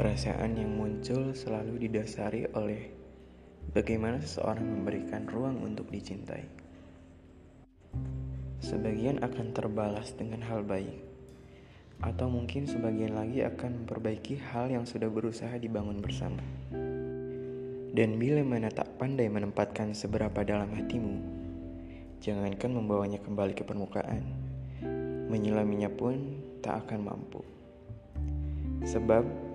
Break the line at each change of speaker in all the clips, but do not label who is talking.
Perasaan yang muncul selalu didasari oleh bagaimana seseorang memberikan ruang untuk dicintai. Sebagian akan terbalas dengan hal baik, atau mungkin sebagian lagi akan memperbaiki hal yang sudah berusaha dibangun bersama. Dan bila mana tak pandai menempatkan seberapa dalam hatimu, jangankan membawanya kembali ke permukaan, menyelaminya pun tak akan mampu. Sebab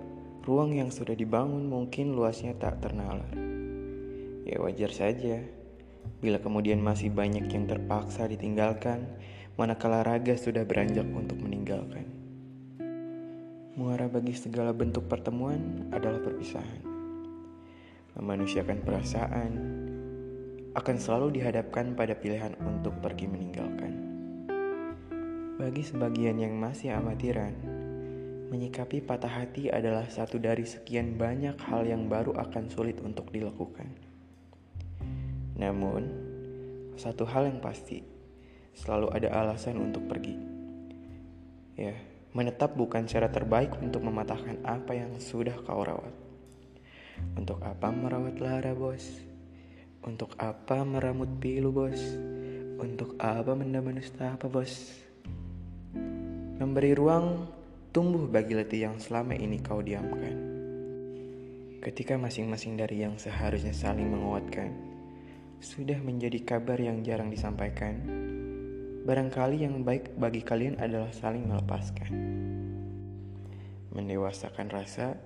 Ruang yang sudah dibangun mungkin luasnya tak ternalar. Ya wajar saja bila kemudian masih banyak yang terpaksa ditinggalkan manakala raga sudah beranjak untuk meninggalkan. Muara bagi segala bentuk pertemuan adalah perpisahan. Memanusiakan perasaan akan selalu dihadapkan pada pilihan untuk pergi meninggalkan. Bagi sebagian yang masih amatiran, Menyikapi patah hati adalah satu dari sekian banyak hal yang baru akan sulit untuk dilakukan. Namun, satu hal yang pasti, selalu ada alasan untuk pergi. Ya, menetap bukan cara terbaik untuk mematahkan apa yang sudah kau rawat. Untuk apa merawat lara, bos? Untuk apa meramut pilu, bos? Untuk apa mendam apa, bos? Memberi ruang tumbuh bagi letih yang selama ini kau diamkan. Ketika masing-masing dari yang seharusnya saling menguatkan, sudah menjadi kabar yang jarang disampaikan, barangkali yang baik bagi kalian adalah saling melepaskan. Mendewasakan rasa,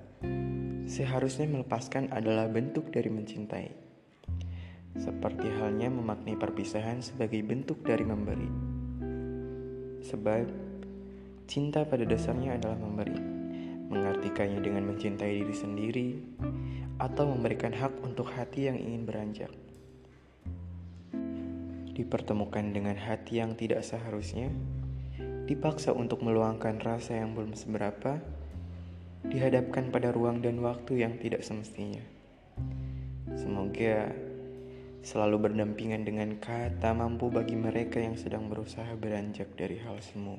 seharusnya melepaskan adalah bentuk dari mencintai. Seperti halnya memaknai perpisahan sebagai bentuk dari memberi. Sebab, Cinta pada dasarnya adalah memberi, mengartikannya dengan mencintai diri sendiri, atau memberikan hak untuk hati yang ingin beranjak. Dipertemukan dengan hati yang tidak seharusnya, dipaksa untuk meluangkan rasa yang belum seberapa, dihadapkan pada ruang dan waktu yang tidak semestinya. Semoga selalu berdampingan dengan kata mampu bagi mereka yang sedang berusaha beranjak dari hal semu.